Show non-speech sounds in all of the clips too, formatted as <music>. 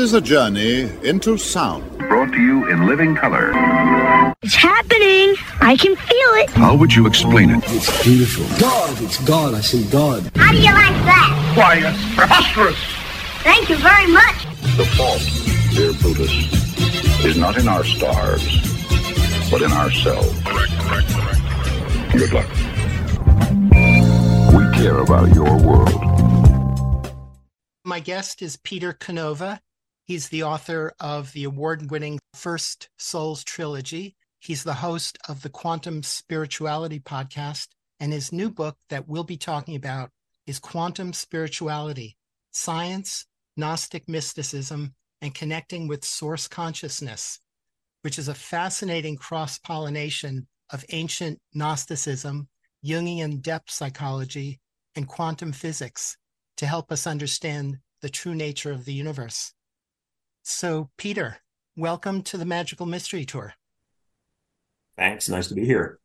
Is a journey into sound. Brought to you in living color. It's happening. I can feel it. How would you explain it? It's beautiful. God, it's God. I see God. How do you like that? Why, it's preposterous. Thank you very much. The fault, dear Brutus, is not in our stars, but in ourselves. Good luck. We care about your world. My guest is Peter Canova. He's the author of the award winning First Souls trilogy. He's the host of the Quantum Spirituality podcast. And his new book that we'll be talking about is Quantum Spirituality Science, Gnostic Mysticism, and Connecting with Source Consciousness, which is a fascinating cross pollination of ancient Gnosticism, Jungian depth psychology, and quantum physics to help us understand the true nature of the universe. So, Peter, welcome to the Magical Mystery Tour. Thanks. Nice to be here.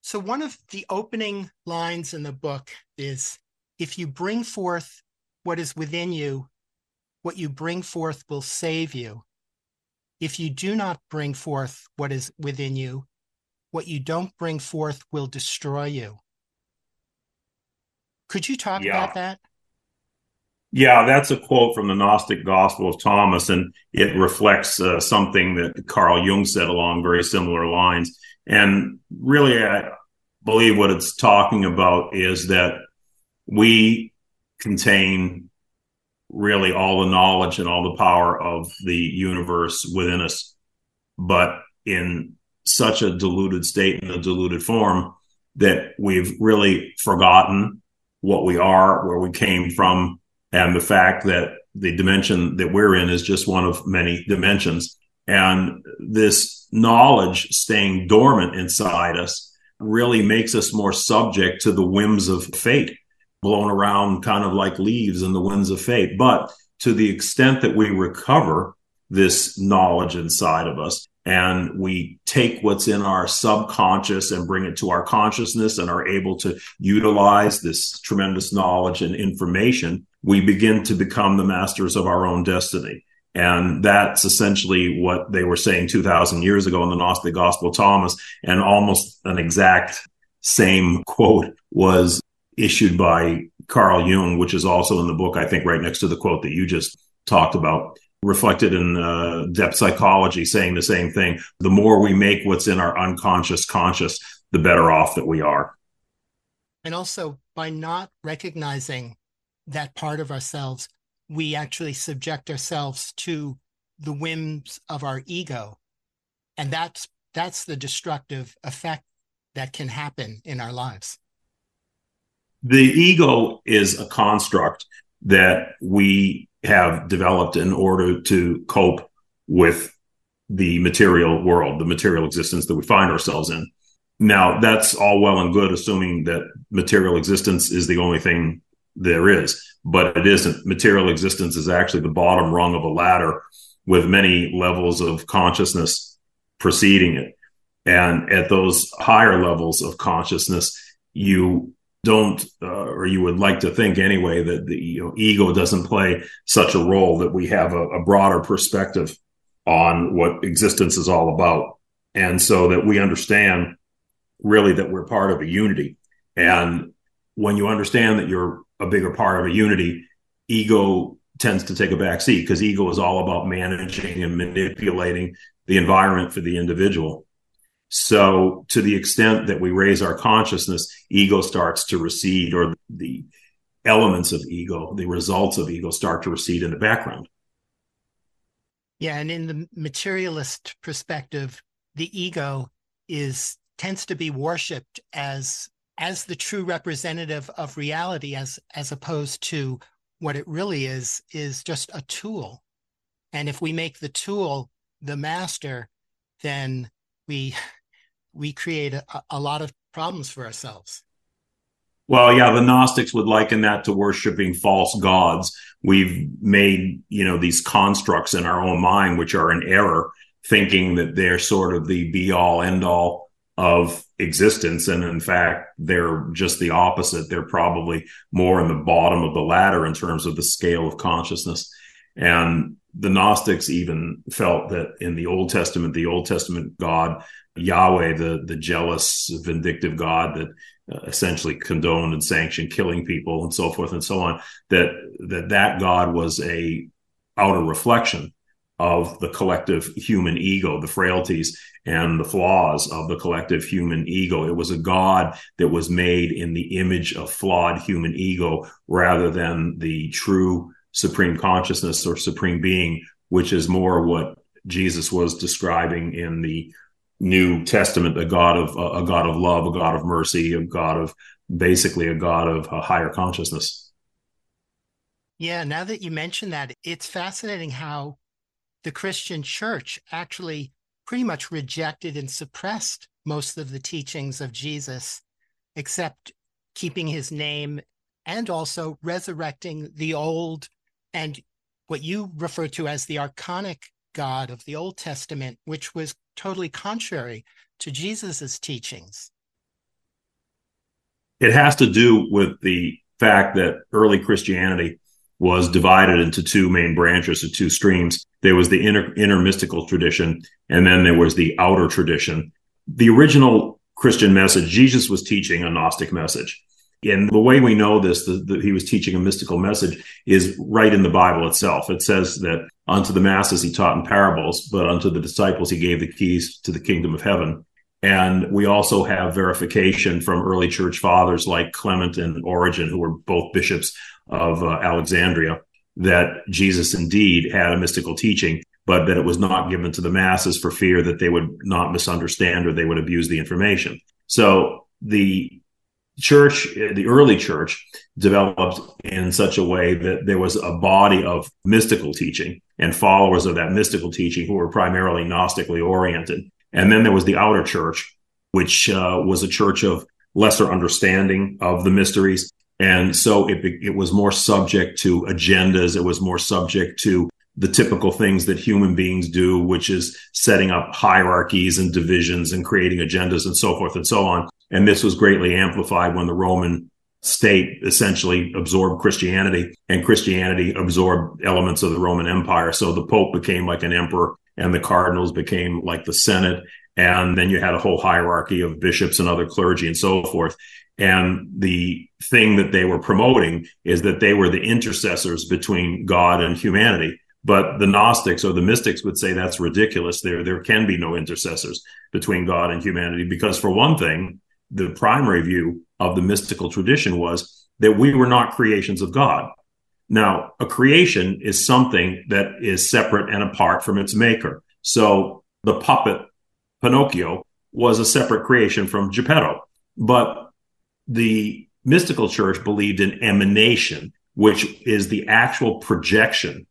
So, one of the opening lines in the book is if you bring forth what is within you, what you bring forth will save you. If you do not bring forth what is within you, what you don't bring forth will destroy you. Could you talk Yeah. about that? Yeah, that's a quote from the Gnostic Gospel of Thomas, and it reflects uh, something that Carl Jung said along very similar lines. And really, I believe what it's talking about is that we contain really all the knowledge and all the power of the universe within us, but in such a diluted state, in a diluted form, that we've really forgotten what we are, where we came from, and the fact that the dimension that we're in is just one of many dimensions. And this knowledge staying dormant inside us really makes us more subject to the whims of fate, blown around kind of like leaves in the winds of fate. But to the extent that we recover this knowledge inside of us and we take what's in our subconscious and bring it to our consciousness and are able to utilize this tremendous knowledge and information, we begin to become the masters of our own destiny. And that's essentially what they were saying 2000 years ago in the Gnostic Gospel Thomas. And almost an exact same quote was issued by Carl Jung, which is also in the book, I think, right next to the quote that you just talked about, reflected in uh, depth psychology, saying the same thing. The more we make what's in our unconscious conscious, the better off that we are. And also, by not recognizing that part of ourselves, we actually subject ourselves to the whims of our ego. And that's that's the destructive effect that can happen in our lives. the ego is a construct that we have developed in order to cope with the material world, the material existence that we find ourselves in. Now, that's all well and good, assuming that material existence is the only thing there is, but it isn't. Material existence is actually the bottom rung of a ladder with many levels of consciousness preceding it. And at those higher levels of consciousness, you don't uh, or you would like to think anyway that the you know, ego doesn't play such a role that we have a, a broader perspective on what existence is all about and so that we understand really that we're part of a unity and when you understand that you're a bigger part of a unity ego tends to take a back seat because ego is all about managing and manipulating the environment for the individual so, to the extent that we raise our consciousness, ego starts to recede, or the elements of ego, the results of ego start to recede in the background. Yeah, and in the materialist perspective, the ego is tends to be worshipped as as the true representative of reality as as opposed to what it really is is just a tool. And if we make the tool the master, then we we create a, a lot of problems for ourselves. Well, yeah, the Gnostics would liken that to worshiping false gods. We've made, you know, these constructs in our own mind, which are an error, thinking that they're sort of the be all end all of existence. And in fact, they're just the opposite. They're probably more in the bottom of the ladder in terms of the scale of consciousness. And the Gnostics even felt that in the Old Testament, the Old Testament God Yahweh, the the jealous, vindictive God that uh, essentially condoned and sanctioned killing people and so forth and so on. That that that God was a outer reflection of the collective human ego, the frailties and the flaws of the collective human ego. It was a God that was made in the image of flawed human ego rather than the true supreme consciousness or supreme being, which is more what Jesus was describing in the New Testament, a God of a God of love, a God of mercy, a God of basically a God of a higher consciousness. Yeah, now that you mention that, it's fascinating how the Christian church actually pretty much rejected and suppressed most of the teachings of Jesus, except keeping his name and also resurrecting the old and what you refer to as the archonic God of the Old Testament, which was totally contrary to Jesus's teachings. It has to do with the fact that early Christianity was divided into two main branches or two streams. There was the inner, inner mystical tradition, and then there was the outer tradition. The original Christian message, Jesus was teaching a Gnostic message. And the way we know this, that he was teaching a mystical message, is right in the Bible itself. It says that unto the masses he taught in parables, but unto the disciples he gave the keys to the kingdom of heaven. And we also have verification from early church fathers like Clement and Origen, who were both bishops of uh, Alexandria, that Jesus indeed had a mystical teaching, but that it was not given to the masses for fear that they would not misunderstand or they would abuse the information. So the church, the early church, developed in such a way that there was a body of mystical teaching and followers of that mystical teaching who were primarily Gnostically oriented. And then there was the outer church, which uh, was a church of lesser understanding of the mysteries. And so it, it was more subject to agendas. It was more subject to the typical things that human beings do, which is setting up hierarchies and divisions and creating agendas and so forth and so on. And this was greatly amplified when the Roman state essentially absorbed Christianity and Christianity absorbed elements of the Roman Empire. So the Pope became like an emperor and the cardinals became like the Senate. And then you had a whole hierarchy of bishops and other clergy and so forth. And the thing that they were promoting is that they were the intercessors between God and humanity. But the Gnostics or the mystics would say that's ridiculous. There, there can be no intercessors between God and humanity because, for one thing, the primary view of the mystical tradition was that we were not creations of God. Now, a creation is something that is separate and apart from its maker. So the puppet Pinocchio was a separate creation from Geppetto. But the mystical church believed in emanation, which is the actual projection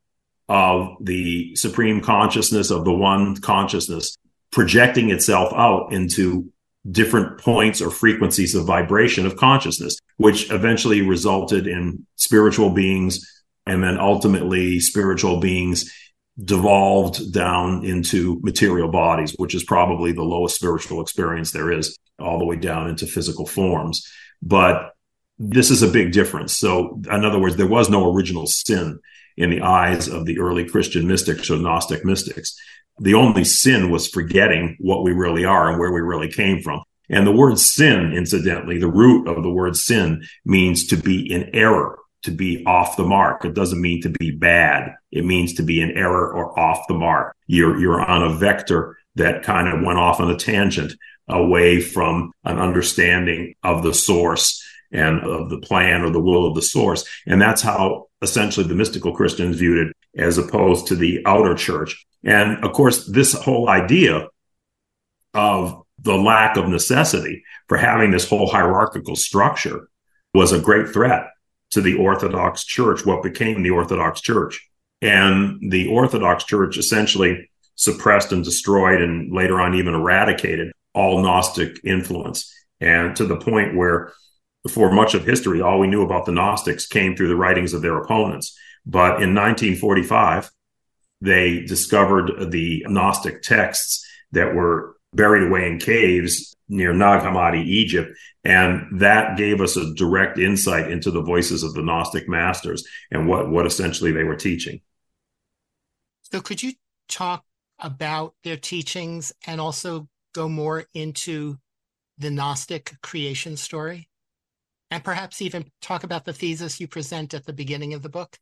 of the supreme consciousness of the one consciousness projecting itself out into different points or frequencies of vibration of consciousness, which eventually resulted in spiritual beings. And then ultimately, spiritual beings devolved down into material bodies, which is probably the lowest spiritual experience there is, all the way down into physical forms. But this is a big difference. So, in other words, there was no original sin in the eyes of the early Christian mystics or Gnostic mystics. The only sin was forgetting what we really are and where we really came from. And the word sin, incidentally, the root of the word sin means to be in error, to be off the mark. It doesn't mean to be bad. It means to be in error or off the mark. You're, you're on a vector that kind of went off on a tangent away from an understanding of the source and of the plan or the will of the source. And that's how essentially the mystical Christians viewed it as opposed to the outer church. And of course, this whole idea of the lack of necessity for having this whole hierarchical structure was a great threat to the Orthodox Church, what became the Orthodox Church. And the Orthodox Church essentially suppressed and destroyed and later on even eradicated all Gnostic influence. And to the point where for much of history, all we knew about the Gnostics came through the writings of their opponents. But in 1945, they discovered the Gnostic texts that were buried away in caves near Nag Hammadi, Egypt. And that gave us a direct insight into the voices of the Gnostic masters and what, what essentially they were teaching. So, could you talk about their teachings and also go more into the Gnostic creation story? and perhaps even talk about the thesis you present at the beginning of the book?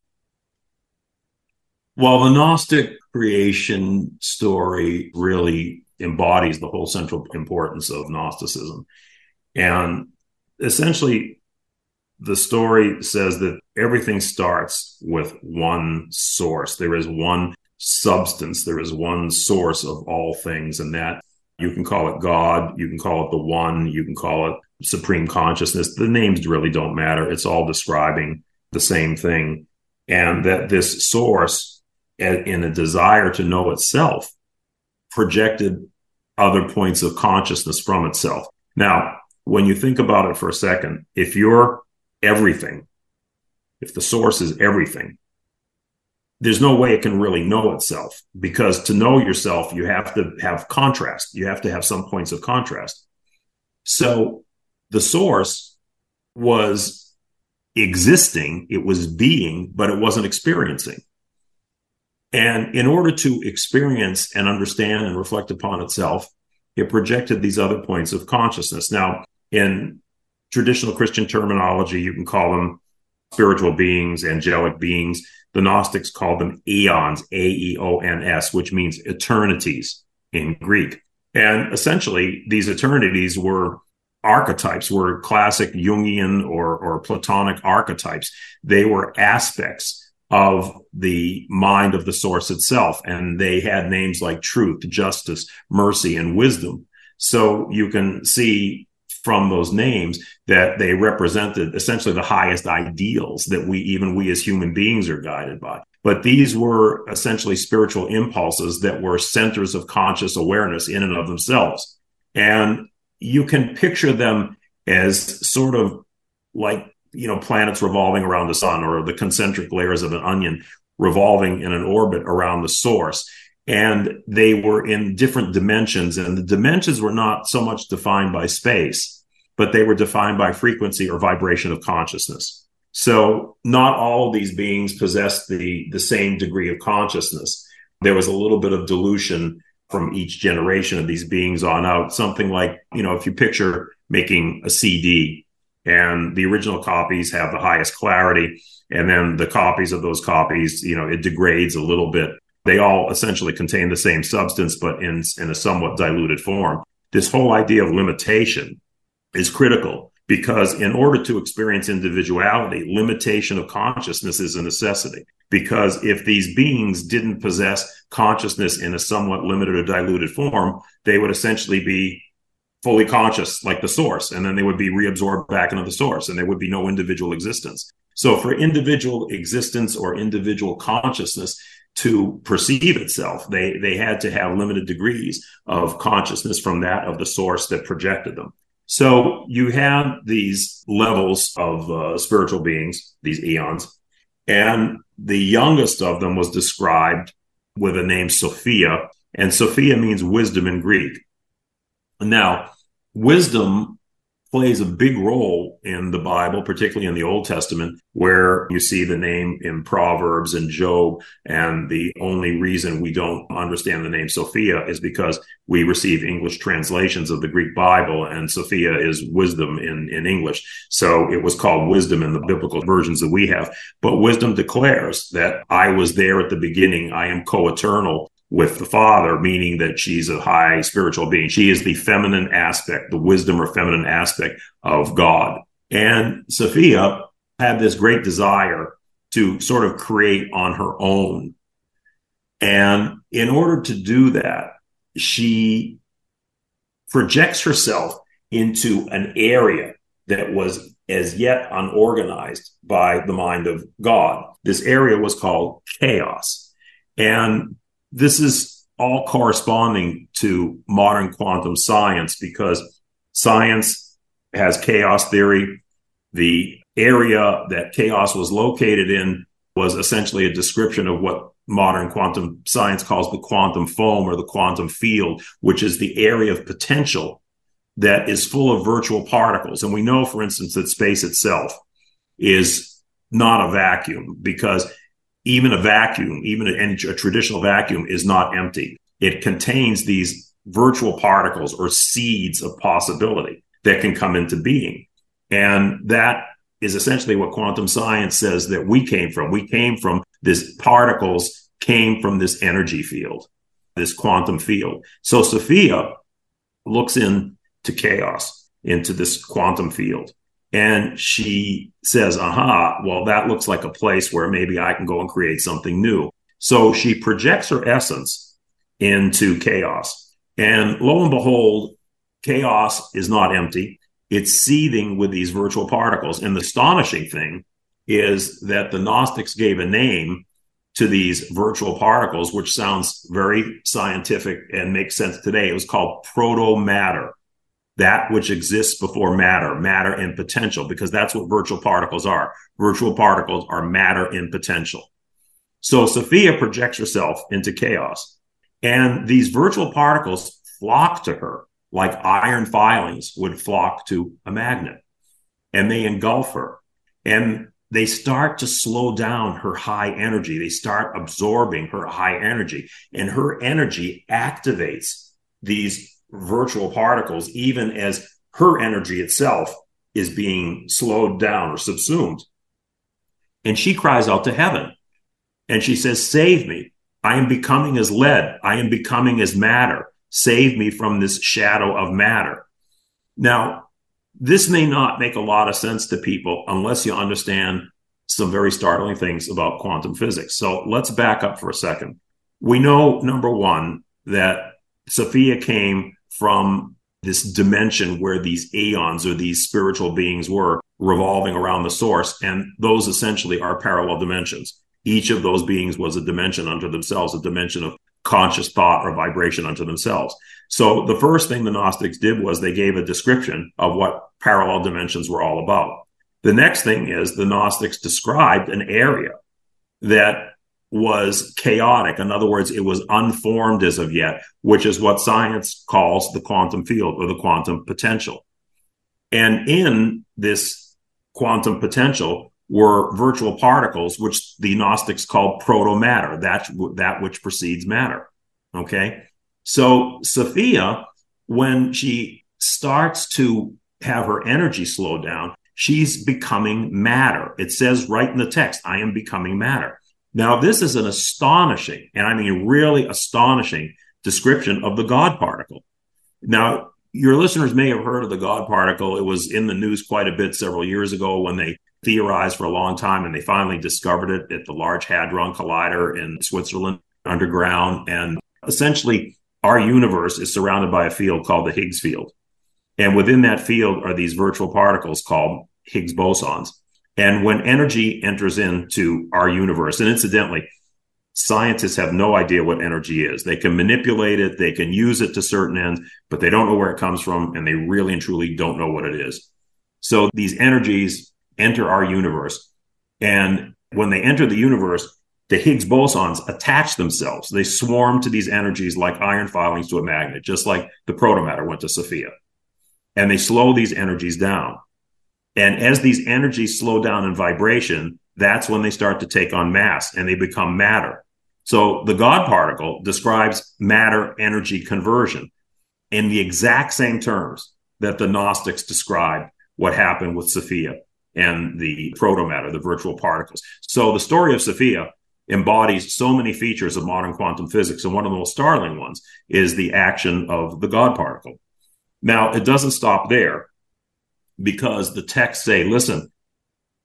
Well, the Gnostic creation story really embodies the whole central importance of Gnosticism. And essentially, the story says that everything starts with one source. There is one substance, there is one source of all things, and that you can call it God, you can call it the One, you can call it supreme consciousness. The names really don't matter. It's all describing the same thing. And that this source, in a desire to know itself, projected other points of consciousness from itself. Now, when you think about it for a second, if you're everything, if the source is everything, there's no way it can really know itself because to know yourself, you have to have contrast. You have to have some points of contrast. So the source was existing, it was being, but it wasn't experiencing. And in order to experience and understand and reflect upon itself, it projected these other points of consciousness. Now, in traditional Christian terminology, you can call them spiritual beings, angelic beings. The Gnostics called them aeons, A E O N S, which means eternities in Greek. And essentially, these eternities were archetypes were classic Jungian or, or Platonic archetypes. They were aspects of the mind of the source itself. And they had names like truth, justice, mercy, and wisdom. So you can see from those names that they represented essentially the highest ideals that we, even we as human beings, are guided by. But these were essentially spiritual impulses that were centers of conscious awareness in and of themselves. And you can picture them as sort of like you know planets revolving around the sun or the concentric layers of an onion revolving in an orbit around the source and they were in different dimensions and the dimensions were not so much defined by space but they were defined by frequency or vibration of consciousness so not all of these beings possessed the the same degree of consciousness there was a little bit of dilution from each generation of these beings on out. Something like, you know, if you picture making a CD and the original copies have the highest clarity, and then the copies of those copies, you know, it degrades a little bit. They all essentially contain the same substance, but in, in a somewhat diluted form. This whole idea of limitation is critical because in order to experience individuality, limitation of consciousness is a necessity. Because if these beings didn't possess consciousness in a somewhat limited or diluted form, they would essentially be fully conscious, like the source, and then they would be reabsorbed back into the source, and there would be no individual existence. So, for individual existence or individual consciousness to perceive itself, they they had to have limited degrees of consciousness from that of the source that projected them. So you have these levels of uh, spiritual beings, these aeons, and the youngest of them was described with the name Sophia, and Sophia means wisdom in Greek. Now, wisdom plays a big role in the Bible, particularly in the Old Testament, where you see the name in Proverbs and Job. And the only reason we don't understand the name Sophia is because we receive English translations of the Greek Bible, and Sophia is wisdom in, in English. So it was called wisdom in the biblical versions that we have. But wisdom declares that I was there at the beginning, I am co eternal with the father, meaning that she's a high spiritual being. She is the feminine aspect, the wisdom or feminine aspect of God. And Sophia had this great desire to sort of create on her own. And in order to do that, she projects herself into an area that was as yet unorganized by the mind of God. This area was called chaos. And this is all corresponding to modern quantum science because science has chaos theory. The area that chaos was located in was essentially a description of what modern quantum science calls the quantum foam or the quantum field, which is the area of potential that is full of virtual particles. And we know, for instance, that space itself is not a vacuum because even a vacuum, even a, a traditional vacuum is not empty. It contains these virtual particles or seeds of possibility that can come into being. And that is essentially what quantum science says that we came from. We came from this particles came from this energy field, this quantum field. So Sophia looks into chaos, into this quantum field. And she says, aha, well, that looks like a place where maybe I can go and create something new. So she projects her essence into chaos. And lo and behold, chaos is not empty. It's seething with these virtual particles. And the astonishing thing is that the Gnostics gave a name to these virtual particles, which sounds very scientific and makes sense today. It was called proto matter that which exists before matter, matter and potential, because that's what virtual particles are. Virtual particles are matter in potential. So Sophia projects herself into chaos, and these virtual particles flock to her like iron filings would flock to a magnet, and they engulf her. And they start to slow down her high energy. They start absorbing her high energy, and her energy activates these virtual particles, even as her energy itself is being slowed down or subsumed. And she cries out to heaven and she says, Save me. I am becoming as lead. I am becoming as matter. Save me from this shadow of matter. Now, this may not make a lot of sense to people unless you understand some very startling things about quantum physics. So let's back up for a second. We know, number one, that Sophia came from this dimension where these aeons or these spiritual beings were revolving around the source. And those essentially are parallel dimensions. Each of those beings was a dimension unto themselves, a dimension of conscious thought or vibration unto themselves. So the first thing the Gnostics did was they gave a description of what parallel dimensions were all about. The next thing is the Gnostics described an area that was chaotic. In other words, it was unformed as of yet, which is what science calls the quantum field or the quantum potential. And in this quantum potential were virtual particles, which the Gnostics called proto matter, that, that which precedes matter. Okay. So Sophia, when she starts to have her energy slow down, she's becoming matter. It says right in the text, I am becoming matter. Now, this is an astonishing, and I mean really astonishing description of the God particle. Now, your listeners may have heard of the God particle. It was in the news quite a bit several years ago when they theorized for a long time and they finally discovered it at the Large Hadron Collider in Switzerland underground. And essentially, our universe is surrounded by a field called the Higgs field. And within that field are these virtual particles called Higgs bosons. And when energy enters into our universe, and incidentally, scientists have no idea what energy is. They can manipulate it, they can use it to certain ends, but they don't know where it comes from, and they really and truly don't know what it is. So these energies enter our universe. And when they enter the universe, the Higgs bosons attach themselves. They swarm to these energies like iron filings to a magnet, just like the protomatter went to Sophia. and they slow these energies down. And as these energies slow down in vibration, that's when they start to take on mass and they become matter. So the God particle describes matter energy conversion in the exact same terms that the Gnostics described what happened with Sophia and the proto matter, the virtual particles. So the story of Sophia embodies so many features of modern quantum physics. And one of the most startling ones is the action of the God particle. Now, it doesn't stop there because the texts say, listen,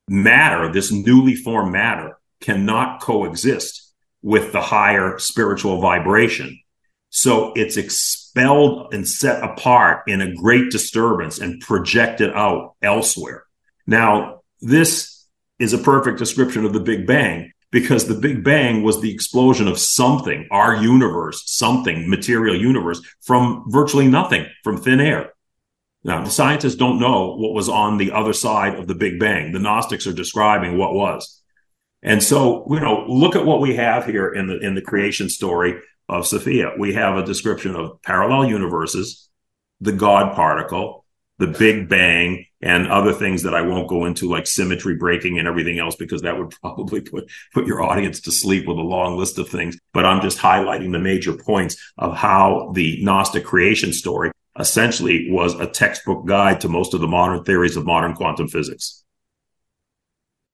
matter, this newly formed matter, cannot coexist with the higher spiritual vibration. So it's expelled and set apart in a great disturbance and projected out elsewhere. Now, this is a perfect description of the Big Bang because the Big Bang was the explosion of something, our universe, something, material universe, from virtually nothing, from thin air. Now, the scientists don't know what was on the other side of the Big Bang. The Gnostics are describing what was. And so, you know, look at what we have here in the in the creation story of Sophia. We have a description of parallel universes, the God particle, the Big Bang, and other things that I won't go into, like symmetry breaking and everything else, because that would <laughs> probably put, put your audience to sleep with a long list of things. But I'm just highlighting the major points of how the Gnostic creation story essentially was a textbook guide to most of the modern theories of modern quantum physics.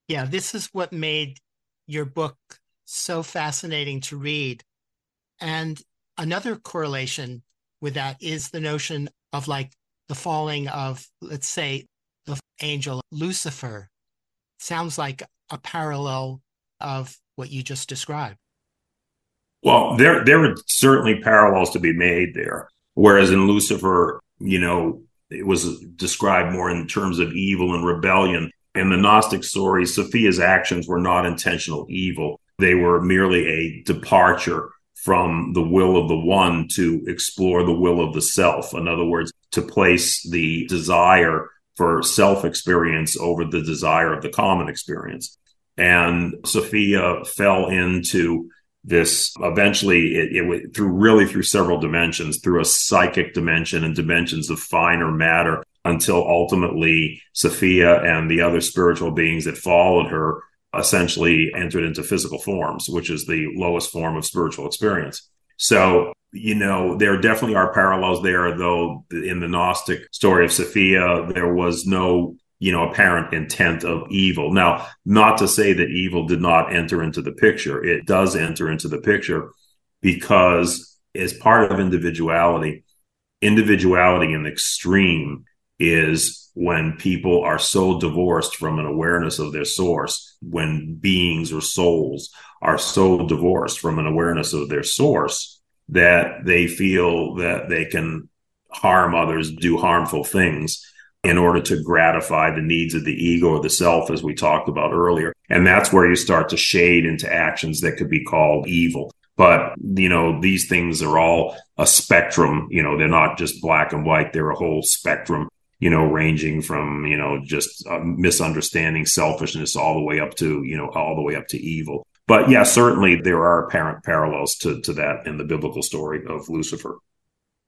Yeah, this is what made your book so fascinating to read. And another correlation with that is the notion of like the falling of, let's say, the angel Lucifer. Sounds like a parallel of what you just described. Well, there there are certainly parallels to be made there. Whereas in Lucifer, you know, it was described more in terms of evil and rebellion. In the Gnostic story, Sophia's actions were not intentional evil. They were merely a departure from the will of the one to explore the will of the self. In other words, to place the desire for self experience over the desire of the common experience. And Sophia fell into this eventually it, it went through really through several dimensions through a psychic dimension and dimensions of finer matter until ultimately sophia and the other spiritual beings that followed her essentially entered into physical forms which is the lowest form of spiritual experience. So you know there definitely are parallels there though in the gnostic story of sophia there was no you know, apparent intent of evil. Now, not to say that evil did not enter into the picture. It does enter into the picture because as part of individuality, individuality in extreme is when people are so divorced from an awareness of their source, when beings or souls are so divorced from an awareness of their source that they feel that they can harm others, do harmful things in order to gratify the needs of the ego or the self, as we talked about earlier. And that's where you start to shade into actions that could be called evil. But, you know, these things are all a spectrum. You know, they're not just black and white, they're a whole spectrum, you know, ranging from, you know, just uh, misunderstanding, selfishness, all the way up to, you know, all the way up to evil. But yeah, certainly there are apparent parallels to, to that in the biblical story of Lucifer.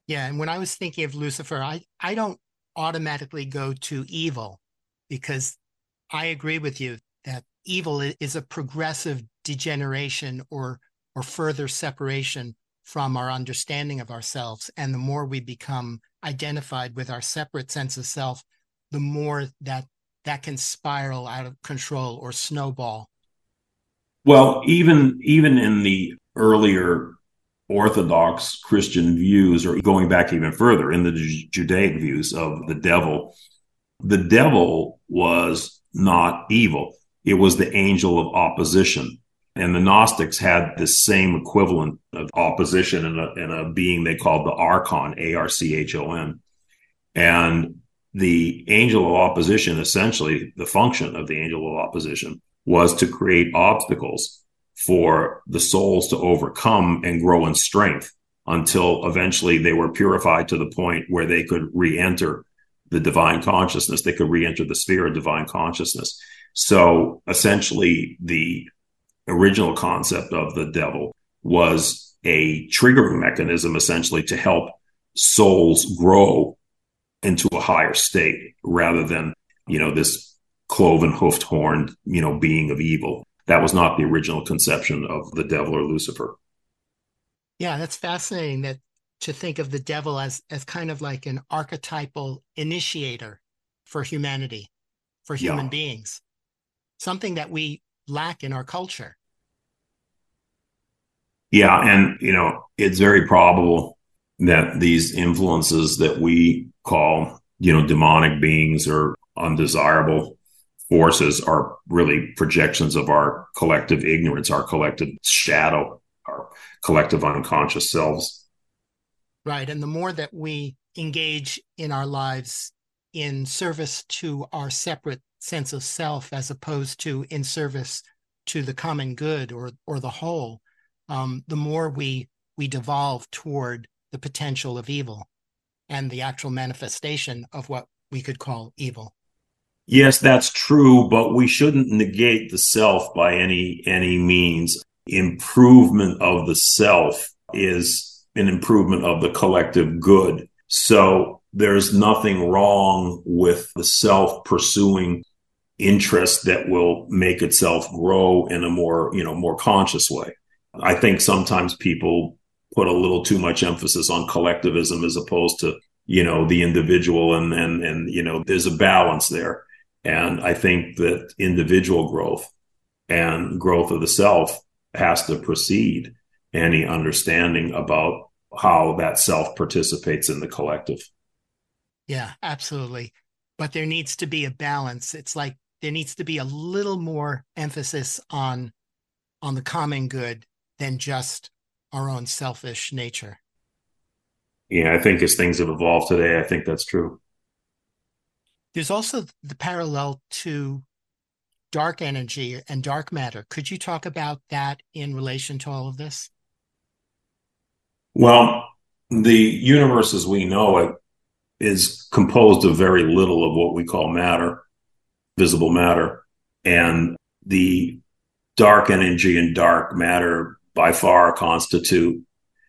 Yeah. And when I was thinking of Lucifer, I, I don't automatically go to evil because I agree with you that evil is a progressive degeneration or or further separation from our understanding of ourselves. And the more we become identified with our separate sense of self the more that that can spiral out of control or snowball. Well even even in the earlier Orthodox Christian views, or going back even further in the Judaic views of the devil, the devil was not evil. It was the angel of opposition. And the Gnostics had this same equivalent of opposition in a, in a being they called the Archon, A R C H O N. And the angel of opposition, essentially, the function of the angel of opposition was to create obstacles for the souls to overcome and grow in strength until eventually they were purified to the point where they could re-enter the divine consciousness they could re-enter the sphere of divine consciousness so essentially the original concept of the devil was a triggering mechanism essentially to help souls grow into a higher state rather than, you know, this cloven hoofed horned, you know, being of evil. That was not the original conception of the devil or Lucifer. Yeah, that's fascinating that to think of the devil as as kind of like an archetypal initiator for humanity, for human yeah. beings. Something that we lack in our culture. Yeah, and you know, it's very probable that these influences that we call, you know, demonic beings or undesirable forces are really projections of our collective ignorance, our collective shadow, our collective unconscious selves. Right. And the more that we engage in our lives in service to our separate sense of self as opposed to in service to the common good or or the whole, um, the more we we devolve toward the potential of evil and the actual manifestation of what we could call evil. Yes, that's true, but we shouldn't negate the self by any any means. Improvement of the self is an improvement of the collective good. So there's nothing wrong with the self pursuing interest that will make itself grow in a more, you know, more conscious way. I think sometimes people put a little too much emphasis on collectivism as opposed to, you know, the individual and and and you know, there's a balance there. And I think that individual growth and growth of the self has to precede any understanding about how that self participates in the collective. Yeah, absolutely. But there needs to be a balance. It's like there needs to be a little more emphasis on on the common good than just our own selfish nature. Yeah, I think as things have evolved today, I think that's true. There's also the parallel to dark energy and dark matter. Could you talk about that in relation to all of this? Well, the universe as we know it is composed of very little of what we call matter, visible matter. And the dark energy and dark matter by far constitute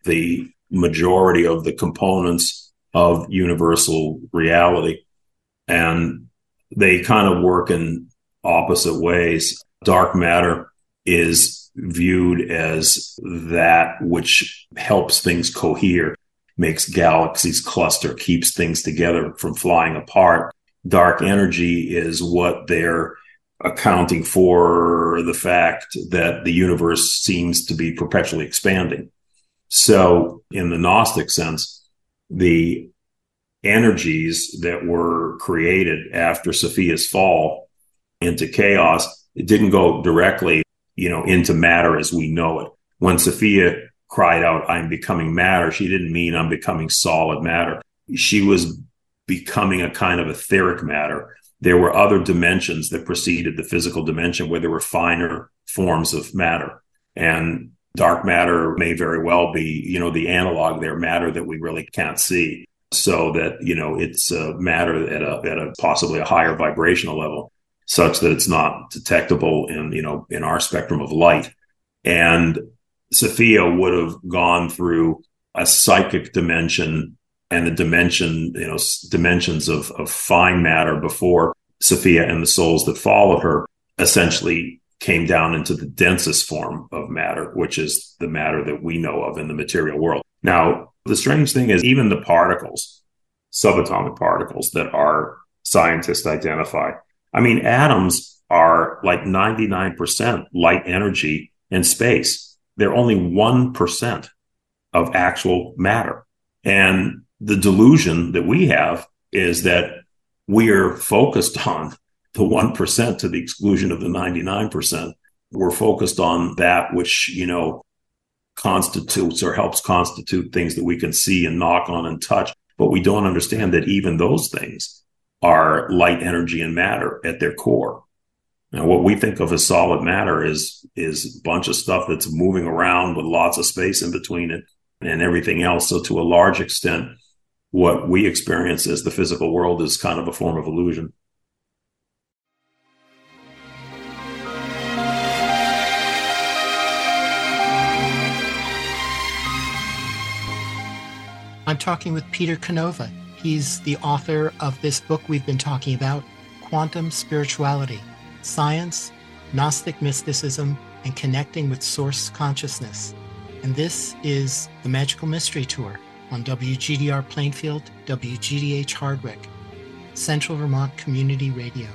the majority of the components of universal reality. And they kind of work in opposite ways. Dark matter is viewed as that which helps things cohere makes galaxies cluster, keeps things together from flying apart. Dark energy is what they're accounting for the fact that the universe seems to be perpetually expanding. So, in the Gnostic sense, the energies that were created after Sophia's fall into chaos, it didn't go directly, you know, into matter as we know it. When Sophia cried out, I'm becoming matter, she didn't mean I'm becoming solid matter. She was becoming a kind of etheric matter. There were other dimensions that preceded the physical dimension where there were finer forms of matter. And dark matter may very well be, you know, the analog there, matter that we really can't see. So that, you know, it's a matter at a, at a possibly a higher vibrational level such that it's not detectable in, you know, in our spectrum of light. And Sophia would have gone through a psychic dimension and the dimension, you know, dimensions of, of fine matter before Sophia and the souls that followed her essentially came down into the densest form of matter, which is the matter that we know of in the material world. Now, the strange thing is, even the particles, subatomic particles that our scientists identify, I mean, atoms are like 99% light energy in space they're only 1% of actual matter. And the delusion that we have is that we're focused <laughs> on the 1% to the exclusion of the 99%. We're focused on that which, you know, constitutes or helps constitute things that we can see and knock on and touch. But we don't understand that even those things are light energy and matter at their core. Now, what we think of as solid matter is is a bunch of stuff that's moving around with lots of space in between it and everything else. So, to a large extent, what we experience as the physical world is kind of a form of illusion. I'm talking with Peter Canova. He's the author of this book we've been talking about, Quantum Spirituality Science, Gnostic Mysticism, and Connecting with Source Consciousness. And this is the Magical Mystery Tour on WGDR Plainfield, WGDH Hardwick, Central Vermont Community Radio.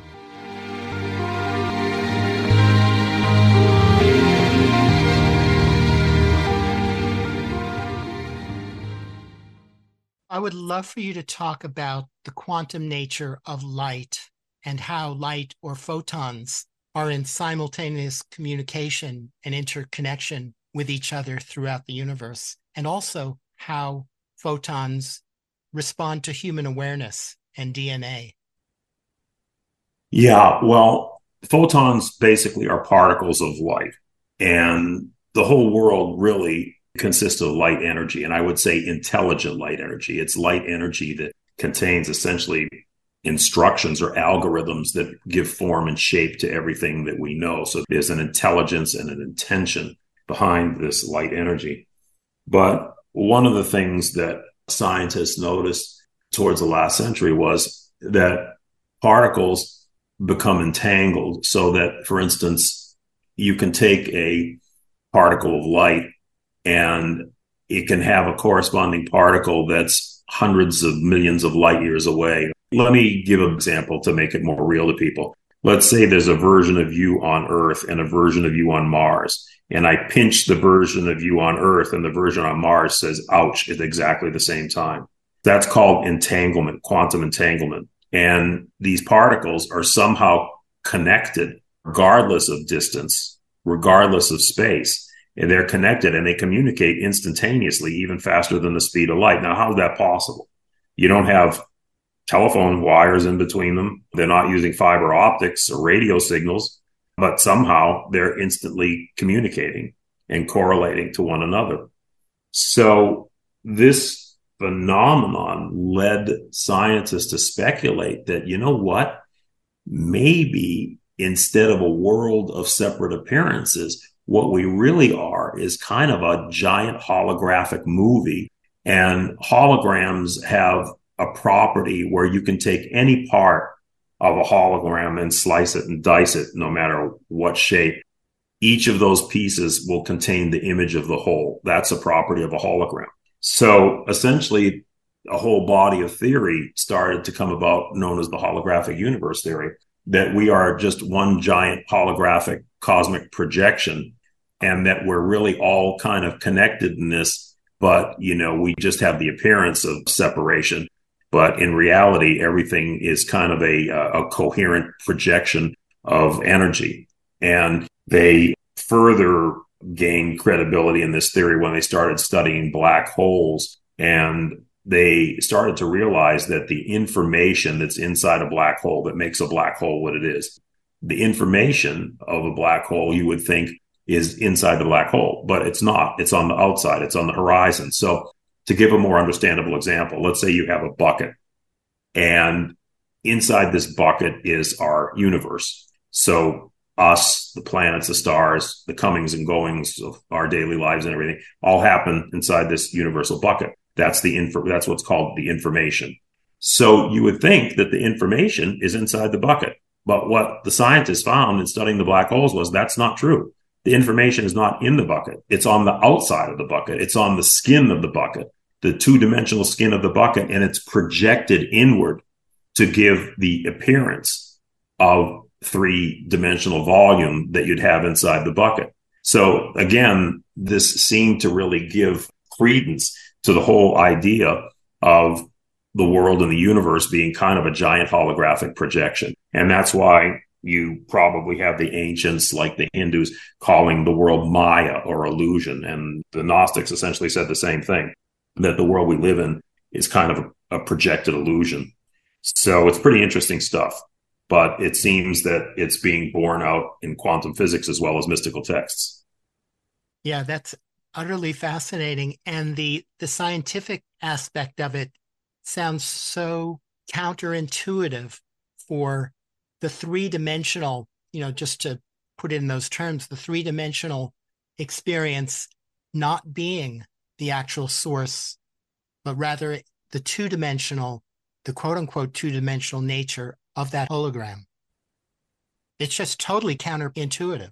I would love for you to talk about the quantum nature of light and how light or photons are in simultaneous communication and interconnection with each other throughout the universe, and also how photons respond to human awareness and DNA. Yeah, well, photons basically are particles of light, and the whole world really consists of light energy, and I would say intelligent light energy. It's light energy that contains essentially instructions or algorithms that give form and shape to everything that we know. So there's an intelligence and an intention behind this light energy. But one of the things that scientists noticed towards the last century was that particles become entangled so that, for instance, you can take a particle of light and it can have a corresponding particle that's hundreds of millions of light years away. Let me give an example to make it more real to people. Let's say there's a version of you on Earth and a version of you on Mars. And I pinch the version of you on Earth and the version on Mars says, ouch, at exactly the same time. That's called entanglement, quantum entanglement. And these particles are somehow connected regardless of distance, regardless of space and they're connected and they communicate instantaneously, even faster than the speed of light. Now, how is that possible? You don't have telephone wires in between them. They're not using fiber optics or radio signals, but somehow they're instantly communicating and correlating to one another. So this phenomenon led scientists to speculate that, you know what? Maybe instead of a world of separate appearances, what we really are is kind of a giant holographic movie. And holograms have a property where you can take any part of a hologram and slice it and dice it, no matter what shape. Each of those pieces will contain the image of the whole. That's a property of a hologram. So essentially, a whole body of theory started to come about known as the holographic universe theory that we are just one giant holographic cosmic projection and that we're really all kind of connected in this but you know we just have the appearance of separation. But in reality everything is kind of a, a coherent projection of energy. And they further gained credibility in this theory when they started studying black holes. And they started to realize that the information that's inside a black hole that makes a black hole what it is the information of a black hole you would think is inside the black hole, but it's not. It's on the outside, it's on the horizon. So, to give a more understandable example, let's say you have a bucket, and inside this bucket is our universe. So, us, the planets, the stars, the comings and goings of our daily lives and everything all happen inside this universal bucket. That's the info, that's what's called the information. So you would think that the information is inside the bucket. But what the scientists found in studying the black holes was that's not true the information is not in the bucket. It's on the outside of the bucket. It's on the skin of the bucket, the two dimensional skin of the bucket, and it's projected inward to give the appearance of three dimensional volume that you'd have inside the bucket. So again, this seemed to really give credence to the whole idea of the world and the universe being kind of a giant holographic projection. And that's why you probably have the ancients like the Hindus calling the world Maya or illusion. And the Gnostics essentially said the same thing that the world we live in is kind of a, a projected illusion. So it's pretty interesting stuff. But it seems that it's being borne out in quantum physics as well as mystical texts. Yeah, that's utterly fascinating. And the the scientific aspect of it sounds so counterintuitive for the three dimensional, you know, just to put in those terms, the three dimensional experience not being the actual source, but rather the two dimensional the quote unquote two dimensional nature of that hologram. It's just totally counterintuitive.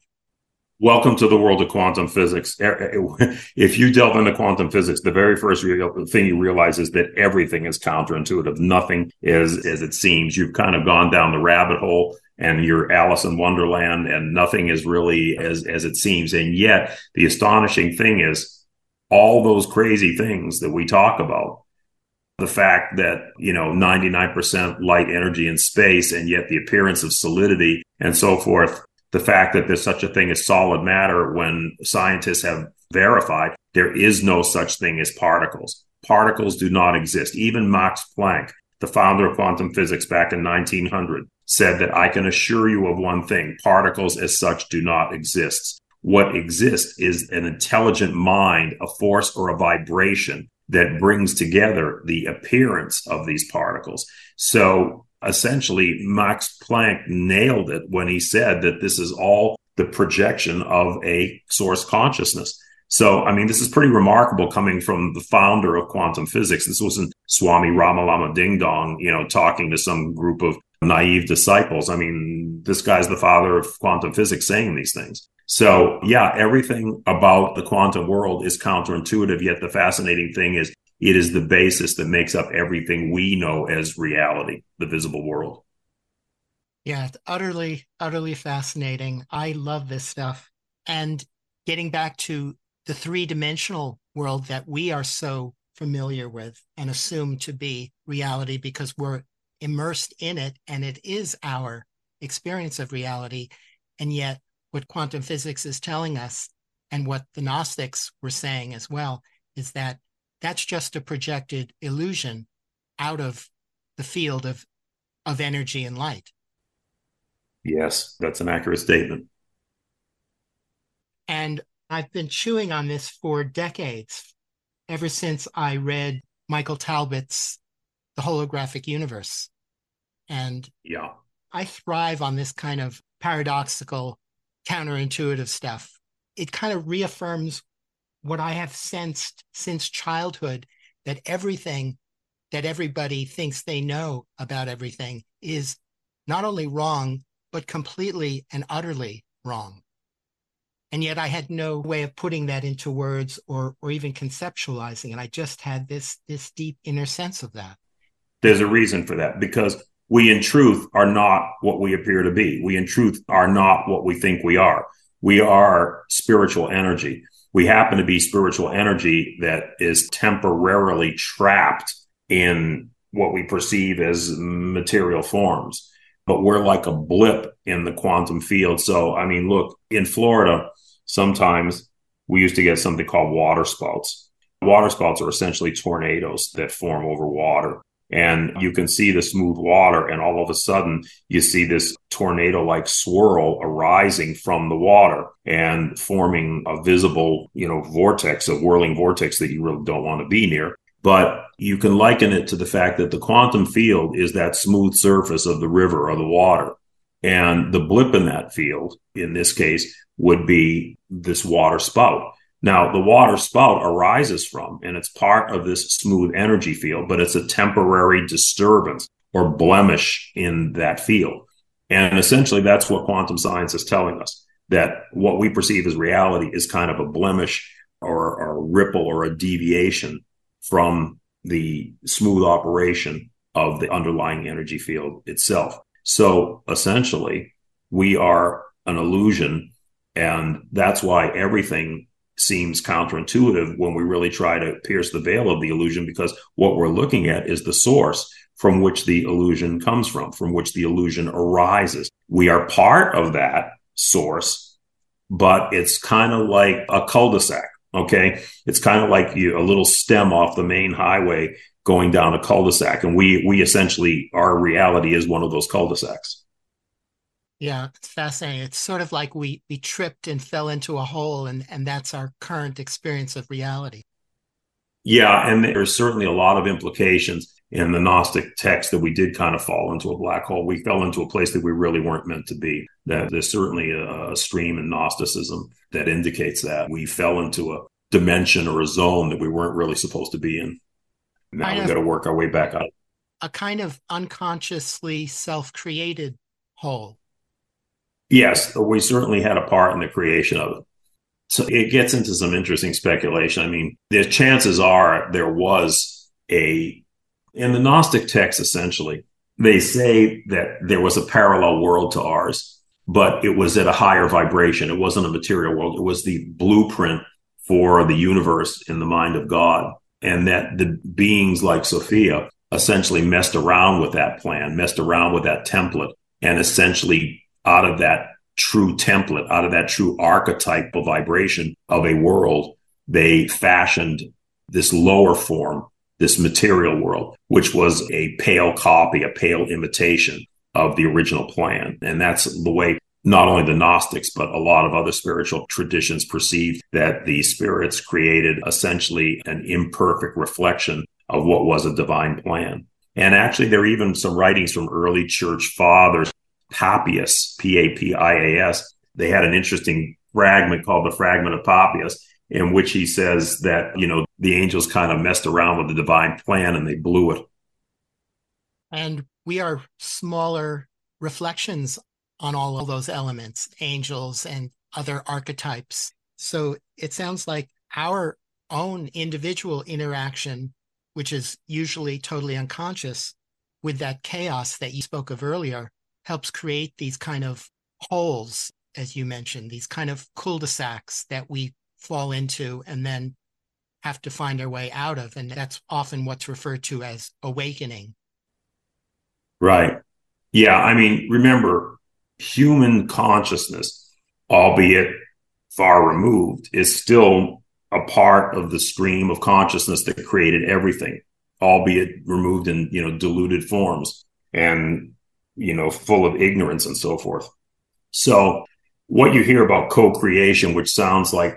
Welcome to the world of quantum physics. <laughs> If you delve into quantum physics, the very first real thing you realize is that everything is counterintuitive. Nothing is as it seems. You've kind of gone down the rabbit hole and you're Alice in Wonderland, and nothing is really as as it seems. And yet, the astonishing thing is all those crazy things that we talk about. The fact that, you know, 99% light energy in space and yet the appearance of solidity and so forth the fact that there's such a thing as solid matter when scientists have verified there is no such thing as particles. Particles do not exist. Even Max Planck, the founder of quantum physics back in 1900, said that I can assure you of one thing particles as such do not exist. What exists is an intelligent mind, a force or a vibration that brings together the appearance of these particles. So essentially Max Planck nailed it when he said that this is all the projection of a source consciousness. So, I mean, this is pretty remarkable coming from the founder of quantum physics. This wasn't Swami Ramalama Ding Dong, you know, talking to some group of naive disciples. I mean, this guy's the father of quantum physics saying these things. So, yeah, everything about the quantum world is counterintuitive. Yet the fascinating thing is it is the basis that makes up everything we know as reality, the visible world. Yeah, it's utterly, utterly fascinating. I love this stuff. And getting back to the three dimensional world that we are so familiar with and assume to be reality because we're immersed in it and it is our experience of reality. And yet, what quantum physics is telling us and what the Gnostics were saying as well is that that's just a projected illusion out of the field of of energy and light. Yes, that's an accurate statement. And I've been chewing on this for decades, ever since I read Michael Talbot's The Holographic Universe. And yeah, I thrive on this kind of paradoxical, counterintuitive stuff. It kind of reaffirms what I have sensed since childhood that everything that everybody thinks they know about everything is not only wrong, but completely and utterly wrong. And yet I had no way of putting that into words or, or even conceptualizing it. I just had this, this deep inner sense of that. There's a reason for that because we in truth are not what we appear to be. We in truth are not what we think we are. We are spiritual energy we happen to be spiritual energy that is temporarily trapped in what we perceive as material forms. But we're like a blip in the quantum field. So, I mean, look, in Florida, sometimes we used to get something called water spouts. Water spouts are essentially tornadoes that form over water and you can see the smooth water and all of a sudden you see this tornado like swirl arising from the water and forming a visible you know vortex a whirling vortex that you really don't want to be near. But you can liken it to the fact that the quantum field is that smooth surface of the river or the water. And the blip in that field in this case would be this water spout now, the water spout arises from, and it's part of this smooth energy field, but it's a temporary disturbance or blemish in that field. And essentially, that's what quantum science is telling us that what we perceive as reality is kind of a blemish or, or a ripple or a deviation from the smooth operation of the underlying energy field itself. So essentially, we are an illusion. And that's why everything seems counterintuitive when we really try to pierce the veil of the illusion because what we're looking at is the source from which the illusion comes from, from which the illusion arises. We are part of that source, but it's kind of like a cul-de-sac. Okay. It's kind of like you, a little stem off the main highway going down a cul-de-sac. And we, we essentially, our reality is one of those cul-de-sacs. Yeah, it's fascinating. It's sort of like we we tripped and fell into a hole, and and that's our current experience of reality. Yeah, and there's certainly a lot of implications in the Gnostic text that we did kind of fall into a black hole. We fell into a place that we really weren't meant to be. That there's certainly a, a stream in Gnosticism that indicates that we fell into a dimension or a zone that we weren't really supposed to be in. Now we've got to work our way back out. a kind of unconsciously self created hole. Yes, we certainly had a part in the creation of it. So it gets into some interesting speculation. I mean, the chances are there was a, in the Gnostic text, essentially, they say that there was a parallel world to ours, but it was at a higher vibration. It wasn't a material world, it was the blueprint for the universe in the mind of God. And that the beings like Sophia essentially messed around with that plan, messed around with that template, and essentially out of that true template, out of that true archetypal vibration of a world, they fashioned this lower form, this material world, which was a pale copy, a pale imitation of the original plan. And that's the way not only the Gnostics, but a lot of other spiritual traditions perceived that the spirits created essentially an imperfect reflection of what was a divine plan. And actually, there are even some writings from early church fathers, Papias, P A P I A S. They had an interesting fragment called the Fragment of Papias, in which he says that, you know, the angels kind of messed around with the divine plan and they blew it. And we are smaller reflections on all of those elements, angels and other archetypes. So it sounds like our own individual interaction, which is usually totally unconscious, with that chaos that you spoke of earlier, helps create these kind of holes, as you mentioned, these kind of cul de sacs that we fall into and then have to find our way out of. And that's often what's referred to as awakening. Right. Yeah. I mean, remember, human consciousness, albeit far removed, is still a part of the stream of consciousness that created everything, albeit removed in, you know, diluted forms and, you know, full of ignorance and so forth. So what you hear about co-creation, which sounds like,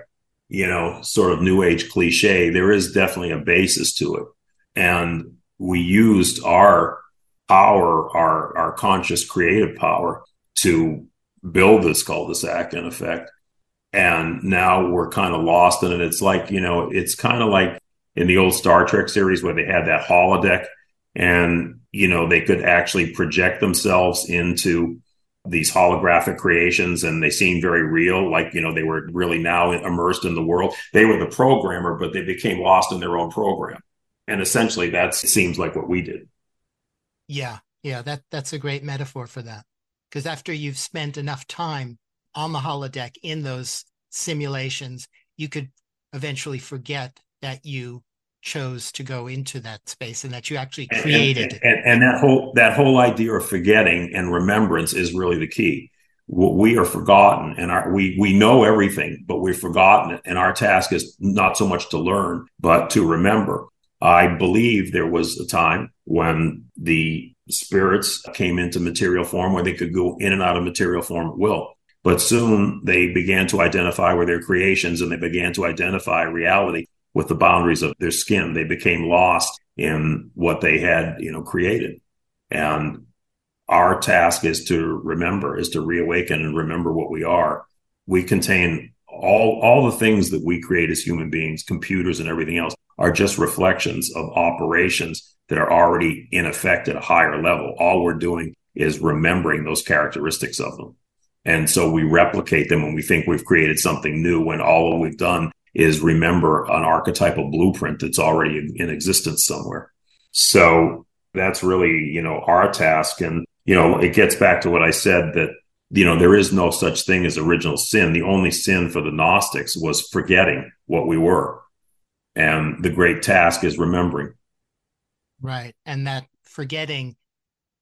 you know, sort of new age cliche, there is definitely a basis to it. And we used our power, our our conscious creative power to build this cul-de-sac in effect. And now we're kind of lost in it. It's like, you know, it's kind of like in the old Star Trek series where they had that holodeck and, you know, they could actually project themselves into these holographic creations and they seemed very real like you know they were really now immersed in the world. They were the programmer but they became lost in their own program. And essentially that seems like what we did. Yeah yeah that that's a great metaphor for that. Because after you've spent enough time on the holodeck in those simulations you could eventually forget that you chose to go into that space and that you actually created. and, and, and, that whole that whole idea of forgetting and remembrance is really the key. We are forgotten and our, we we know everything but we've forgotten it and our task is not so much to learn but to remember. I believe there was a time when the spirits came into material form where they could go in and out of material form at will. But soon they began to identify with their creations and they began to identify reality with the boundaries of their skin. They became lost in what they had, you know, created. And our task is to remember, is to reawaken and remember what we are. We contain all all the things that we create as human beings, computers and everything else, are just reflections of operations that are already in effect at a higher level. All we're doing is remembering those characteristics of them. And so we replicate them when we think we've created something new, when all we've done is remember an archetypal blueprint that's already in existence somewhere. So that's really, you know, our task. And, you know, it gets back to what I said that, you know, there is no such thing as original sin. The only sin for the Gnostics was forgetting what we were. And the great task is remembering. Right. And that forgetting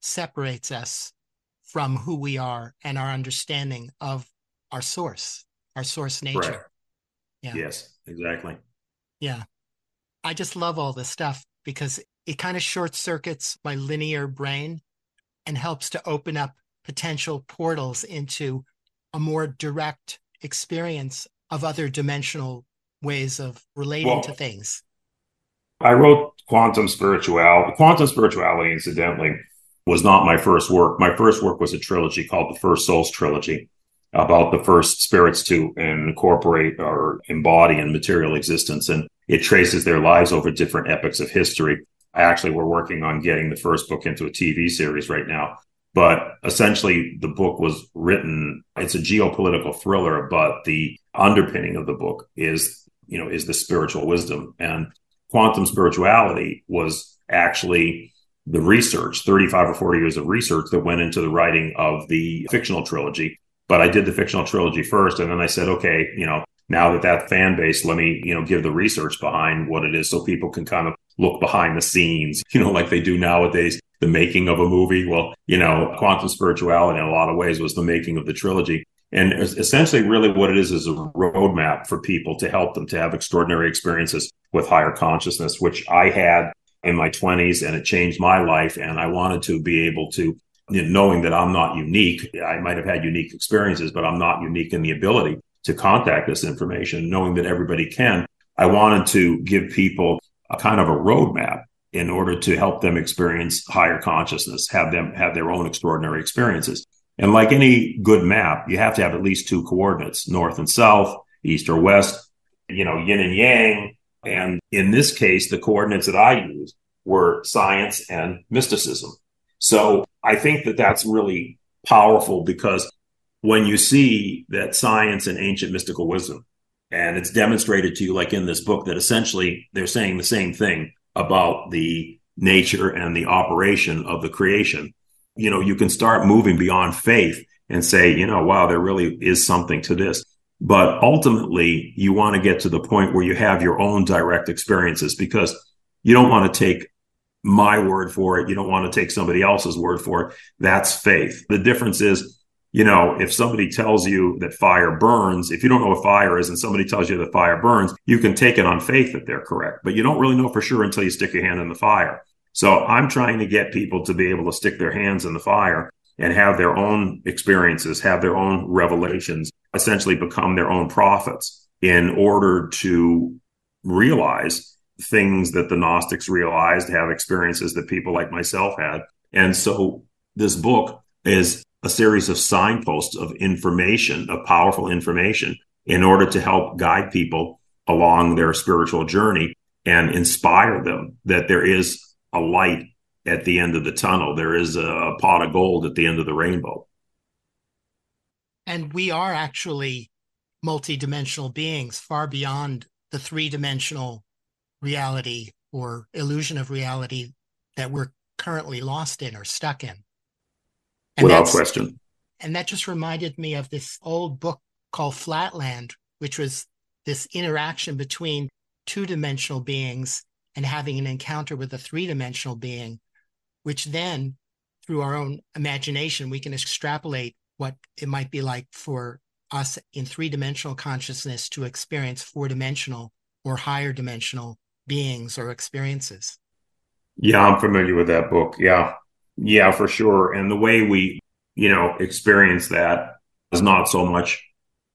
separates us from who we are and our understanding of our source, our source nature. Yeah. Yes, exactly. Yeah. I just love all this stuff because it kind of short circuits my linear brain and helps to open up potential portals into a more direct experience of other dimensional ways of relating well, to things. I wrote Quantum Spirituality. Quantum Spirituality, incidentally, was not my first work. My first work was a trilogy called the First Souls Trilogy about the first spirits to incorporate or embody in material existence. And it traces their lives over different epochs of history. I actually we're working on getting the first book into a TV series right now. But essentially, the book was written. It's a geopolitical thriller, but the underpinning of the book is, you know, is the spiritual wisdom and quantum spirituality was actually the research, 35 or 40 years of research that went into the writing of the fictional trilogy. But I did the fictional trilogy first, and then I said, okay, you know, now that that fan base, let me, you know, give the research behind what it is so people can kind of look behind the scenes, <laughs> you know, like they do nowadays, the making of a movie. Well, you know, quantum spirituality in a lot of ways was the making of the trilogy. And essentially, really, what it is is a roadmap for people to help them to have extraordinary experiences with higher consciousness, which I had in my 20s and it changed my life. And I wanted to be able to, you know, knowing that I'm not unique, I might have had unique experiences, but I'm not unique in the ability to contact this information, knowing that everybody can. I wanted to give people a kind of a roadmap in order to help them experience higher consciousness, have them have their own extraordinary experiences. And like any good map, you have to have at least two coordinates, north and south, east or west, you know, yin and yang. And in this case, the coordinates that I used were science and mysticism. So I think that that's really powerful because when you see that science and ancient mystical wisdom, and it's demonstrated to you, like in this book, that essentially they're saying the same thing about the nature and the operation of the creation. You know, you can start moving beyond faith and say, you know, wow, there really is something to this. But ultimately, you want to get to the point where you have your own direct experiences because you don't want to take my word for it. You don't want to take somebody else's word for it. That's faith. The difference is you know, if somebody tells you that fire burns, if you don't know what fire is and somebody tells you that fire burns, you can take it on faith that they're correct, but you don't really know for sure until you stick your hand in the fire. So I'm trying to get people to be able to stick their hands in the fire and have their own experiences, have their own revelations, essentially become their own prophets in order to realize things that the Gnostics realized, have experiences that people like myself had. And so this book is a series of signposts of information, of powerful information, in order to help guide people along their spiritual journey and inspire them that there is a light at the end of the tunnel. There is a pot of gold at the end of the rainbow. And we are actually multidimensional beings far beyond the three dimensional reality or illusion of reality that we're currently lost in or stuck in. And Without question. And that just reminded me of this old book called Flatland, which was this interaction between two dimensional beings and having an encounter with a three dimensional being, which then, through our own imagination, we can extrapolate what it might be like for us in three dimensional consciousness to experience four dimensional or higher dimensional beings or experiences. Yeah, I'm familiar with that book. Yeah. Yeah, for sure. And the way we, you know, experience that is not so much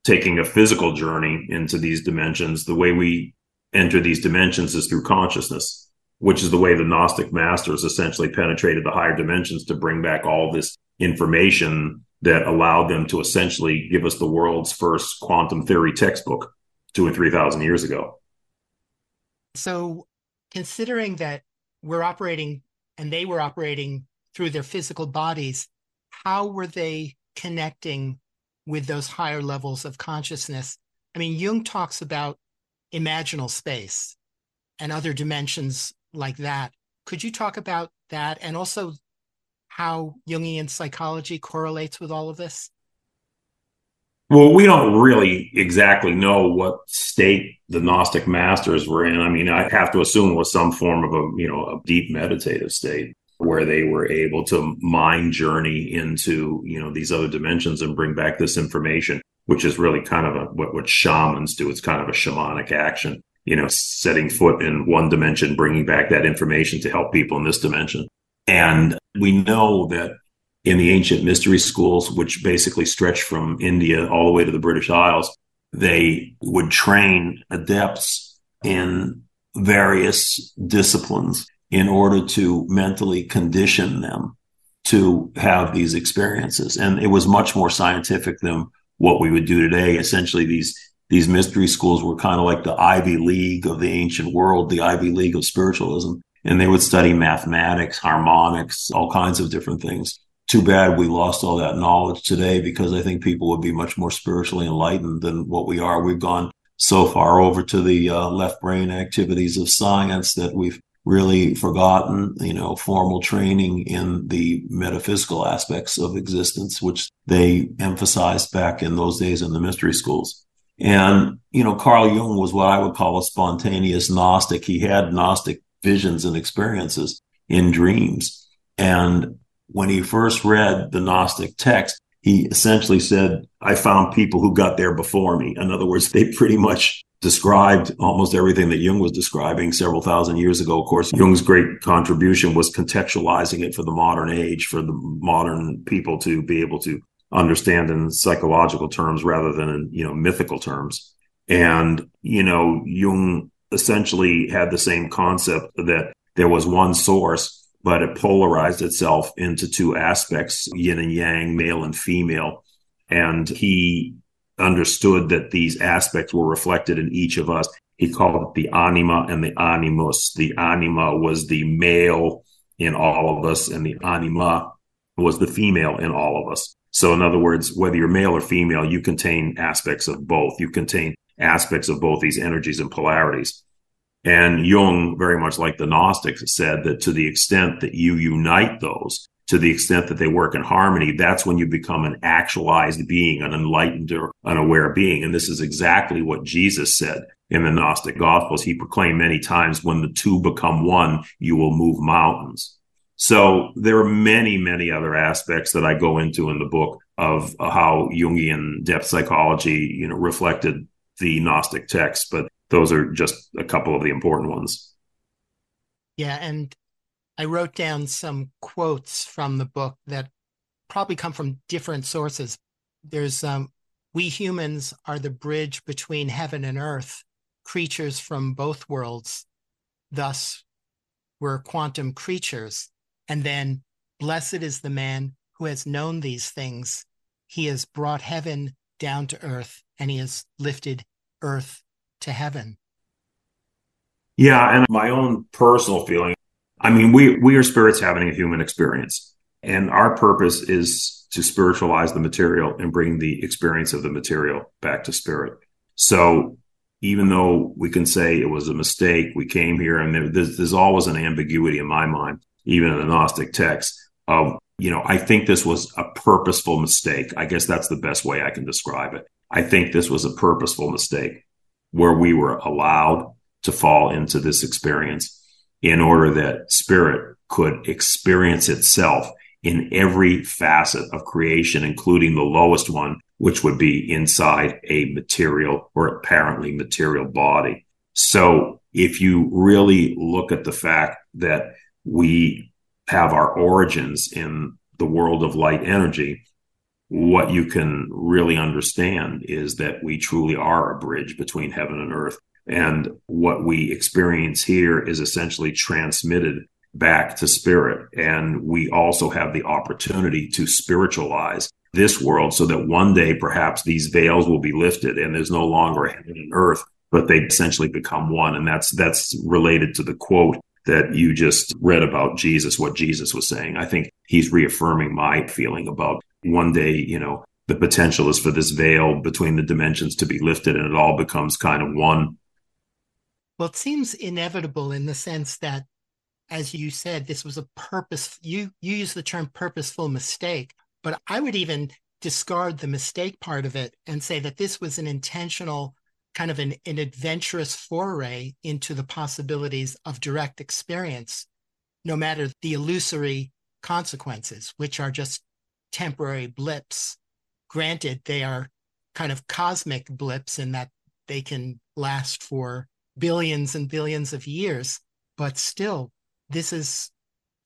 taking a physical journey into these dimensions. The way we enter these dimensions is through consciousness, which is the way the Gnostic masters essentially penetrated the higher dimensions to bring back all this information that allowed them to essentially give us the world's first quantum theory textbook two and 3,000 years ago. So, considering that we're operating and they were operating through their physical bodies, how were they connecting with those higher levels of consciousness? I mean, Jung talks about imaginal space and other dimensions like that. Could you talk about that and also how Jungian psychology correlates with all of this? Well, we don't really exactly know what state the Gnostic masters were in. I mean, I have to assume it was some form of a, you know, a deep meditative state where they were able to mind journey into you know these other dimensions and bring back this information which is really kind of a what, what shamans do it's kind of a shamanic action you know setting foot in one dimension bringing back that information to help people in this dimension and we know that in the ancient mystery schools which basically stretch from india all the way to the british isles they would train adepts in various disciplines in order to mentally condition them to have these experiences. And it was much more scientific than what we would do today. Essentially, these these mystery schools were kind of like the Ivy League of the ancient world, the Ivy League of spiritualism. and they would study mathematics, harmonics, all kinds of different things. Too bad we lost all that knowledge today because I think people would be much more spiritually enlightened than what we are. We've gone so far over to the uh, left brain activities of science that we've really forgotten, you know, formal training in the metaphysical aspects of existence, which they emphasized back in those days in the mystery schools. And, you know, Carl Jung was what I would call a spontaneous Gnostic. He had Gnostic visions and experiences in dreams. And when he first read the Gnostic text, he essentially said, I found people who got there before me. In other words, they pretty much described almost everything that Jung was describing several thousand years ago. Of course, Jung's great contribution was contextualizing it for the modern age, for the modern people to be able to understand in psychological terms rather than in, you know, mythical terms. And, you know, Jung essentially had the same concept that there was one source, but it polarized itself into two aspects, yin and yang, male and female. And he understood that these aspects were reflected in each of us. He called it the anima and the animus. The anima was the male in all of us, and the anima was the female in all of us. So, in other words, whether you're male or female, you contain aspects of both. You contain aspects of both these energies and polarities. And Jung, very much like the Gnostics, said that to the extent that you unite those, to the extent that they work in harmony, that's when you become an actualized being, an enlightened or unaware being. And this is exactly what Jesus said in the Gnostic Gospels. He proclaimed many times, when the two become one, you will move mountains. So there are many, many other aspects that I go into in the book of how Jungian depth psychology, you know, reflected the Gnostic texts, but those are just a couple of the important ones. Yeah, and I wrote down some quotes from the book that probably come from different sources. There's um, we humans are the bridge between heaven and earth, creatures from both worlds. Thus, we're quantum creatures. And then, blessed is the man who has known these things. He has brought heaven down to earth, and he has lifted earth to heaven. Yeah, and my own personal feeling I mean, we we are spirits having a human experience, and our purpose is to spiritualize the material and bring the experience of the material back to spirit. So, even though we can say it was a mistake, we came here, and there, there's, there's always an ambiguity in my mind, even in the Gnostic text, of you know, I think this was a purposeful mistake. I guess that's the best way I can describe it. I think this was a purposeful mistake where we were allowed to fall into this experience in order that spirit could experience itself in every facet of creation, including the lowest one, which would be inside a material or apparently material body. So if you really look at the fact that we have our origins in the world of light energy, what you can really understand is that we truly are a bridge between heaven and earth. And what we experience here is essentially transmitted back to spirit. And we also have the opportunity to spiritualize this world so that one day perhaps these veils will be lifted and there's no longer heaven and earth, but they essentially become one. And that's, that's related to the quote that you just read about Jesus, what Jesus was saying. I think he's reaffirming my feeling about one day, you know, the potential is for this veil between the dimensions to be lifted and it all becomes kind of one well, it seems inevitable in the sense that, as you said, this was a purpose. You you use the term purposeful mistake, but I would even discard the mistake part of it and say that this was an intentional kind of an, an adventurous foray into the possibilities of direct experience, no matter the illusory consequences, which are just temporary blips. Granted, they are kind of cosmic blips in that they can last for billions and billions of years. But still, this is,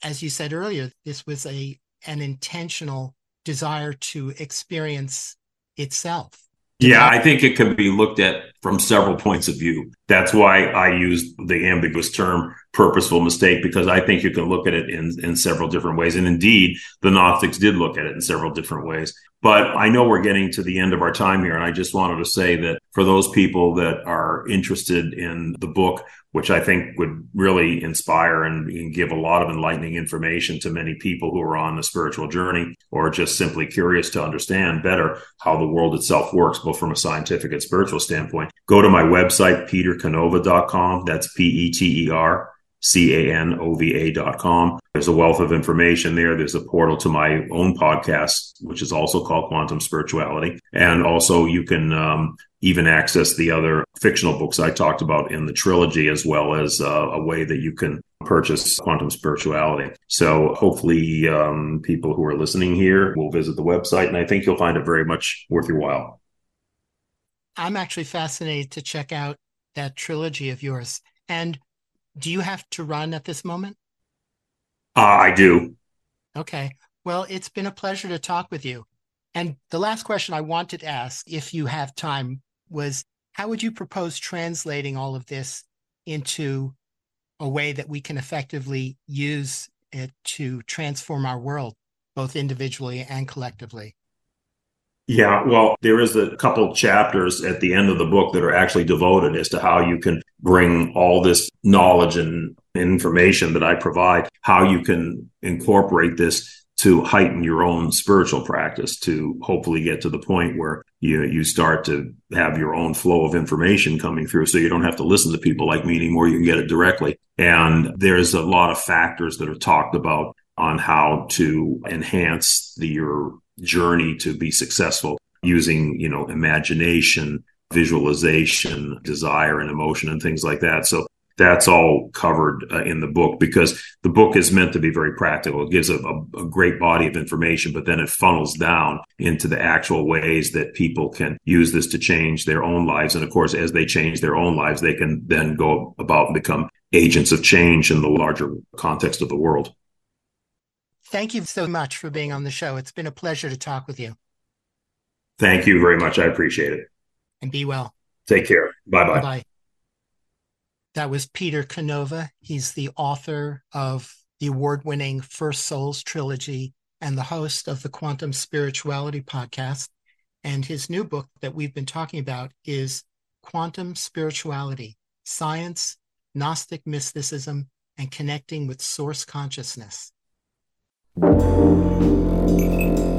as you said earlier, this was a an intentional desire to experience itself. Yeah, I think it could be looked at from several points of view. That's why I use the ambiguous term purposeful mistake because I think you can look at it in, in several different ways. And indeed, the Gnostics did look at it in several different ways. But I know we're getting to the end of our time here. And I just wanted to say that for those people that are interested in the book, which I think would really inspire and, and, give a lot of enlightening information to many people who are on a spiritual journey or just simply curious to understand better how the world itself works, both from a scientific and spiritual standpoint. Go to my website, petercanova.com. That's P E T E R C-A-N-O-V-A dot com. There's a wealth of information there. There's a portal to my own podcast, which is also called Quantum Spirituality. And also you can um, even access the other fictional books I talked about in the trilogy, as well as uh, a way that you can purchase quantum spirituality. So hopefully um, people who are listening here will visit the website, and I think you'll find it very much worth your while. I'm actually fascinated to check out that trilogy of yours. And do you have to run at this moment? Uh, I do. Okay. Well, it's been a pleasure to talk with you. And the last question I wanted to ask, if you have time, was how would you propose translating all of this into a way that we can effectively use it to transform our world, both individually and collectively? Yeah, well, there is a couple chapters at the end of the book that are actually devoted as to how you can bring all this knowledge and information that I provide, how you can incorporate this to heighten your own spiritual practice to hopefully get to the point where you you start to have your own flow of information coming through so you don't have to listen to people like me anymore. You can get it directly. And there's a lot of factors that are talked about on how to enhance the, your journey to be successful using, you know, imagination, visualization, desire and emotion and things like that. So that's all covered uh, in the book because the book is meant to be very practical. It gives a, a, a, great body of information, but then it funnels down into the actual ways that people can use this to change their own lives. And of course, as they change their own lives, they can then go about and become agents of change in the larger context of the world. Thank you so much for being on the show. It's been a pleasure to talk with you. Thank you very much. I appreciate it. And be well. Take care. Bye bye. Bye. That was Peter Canova. He's the author of the award winning First Souls trilogy and the host of the Quantum Spirituality podcast. And his new book that we've been talking about is Quantum Spirituality Science, Gnostic Mysticism, and Connecting with Source Consciousness. Thank you.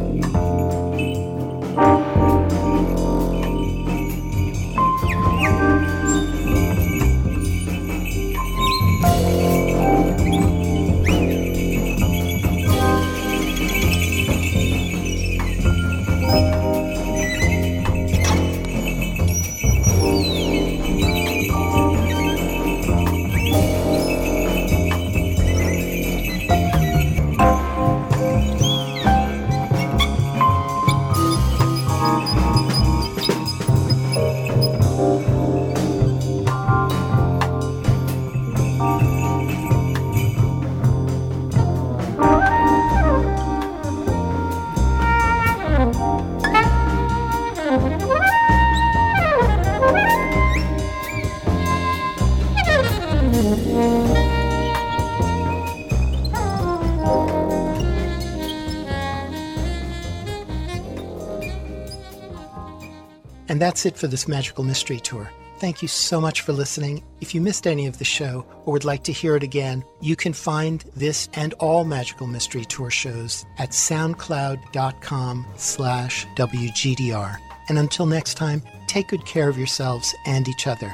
That's it for this Magical Mystery Tour. Thank you so much for listening. If you missed any of the show or would like to hear it again, you can find this and all Magical Mystery Tour shows at soundcloud.com slash WGDR. And until next time, take good care of yourselves and each other.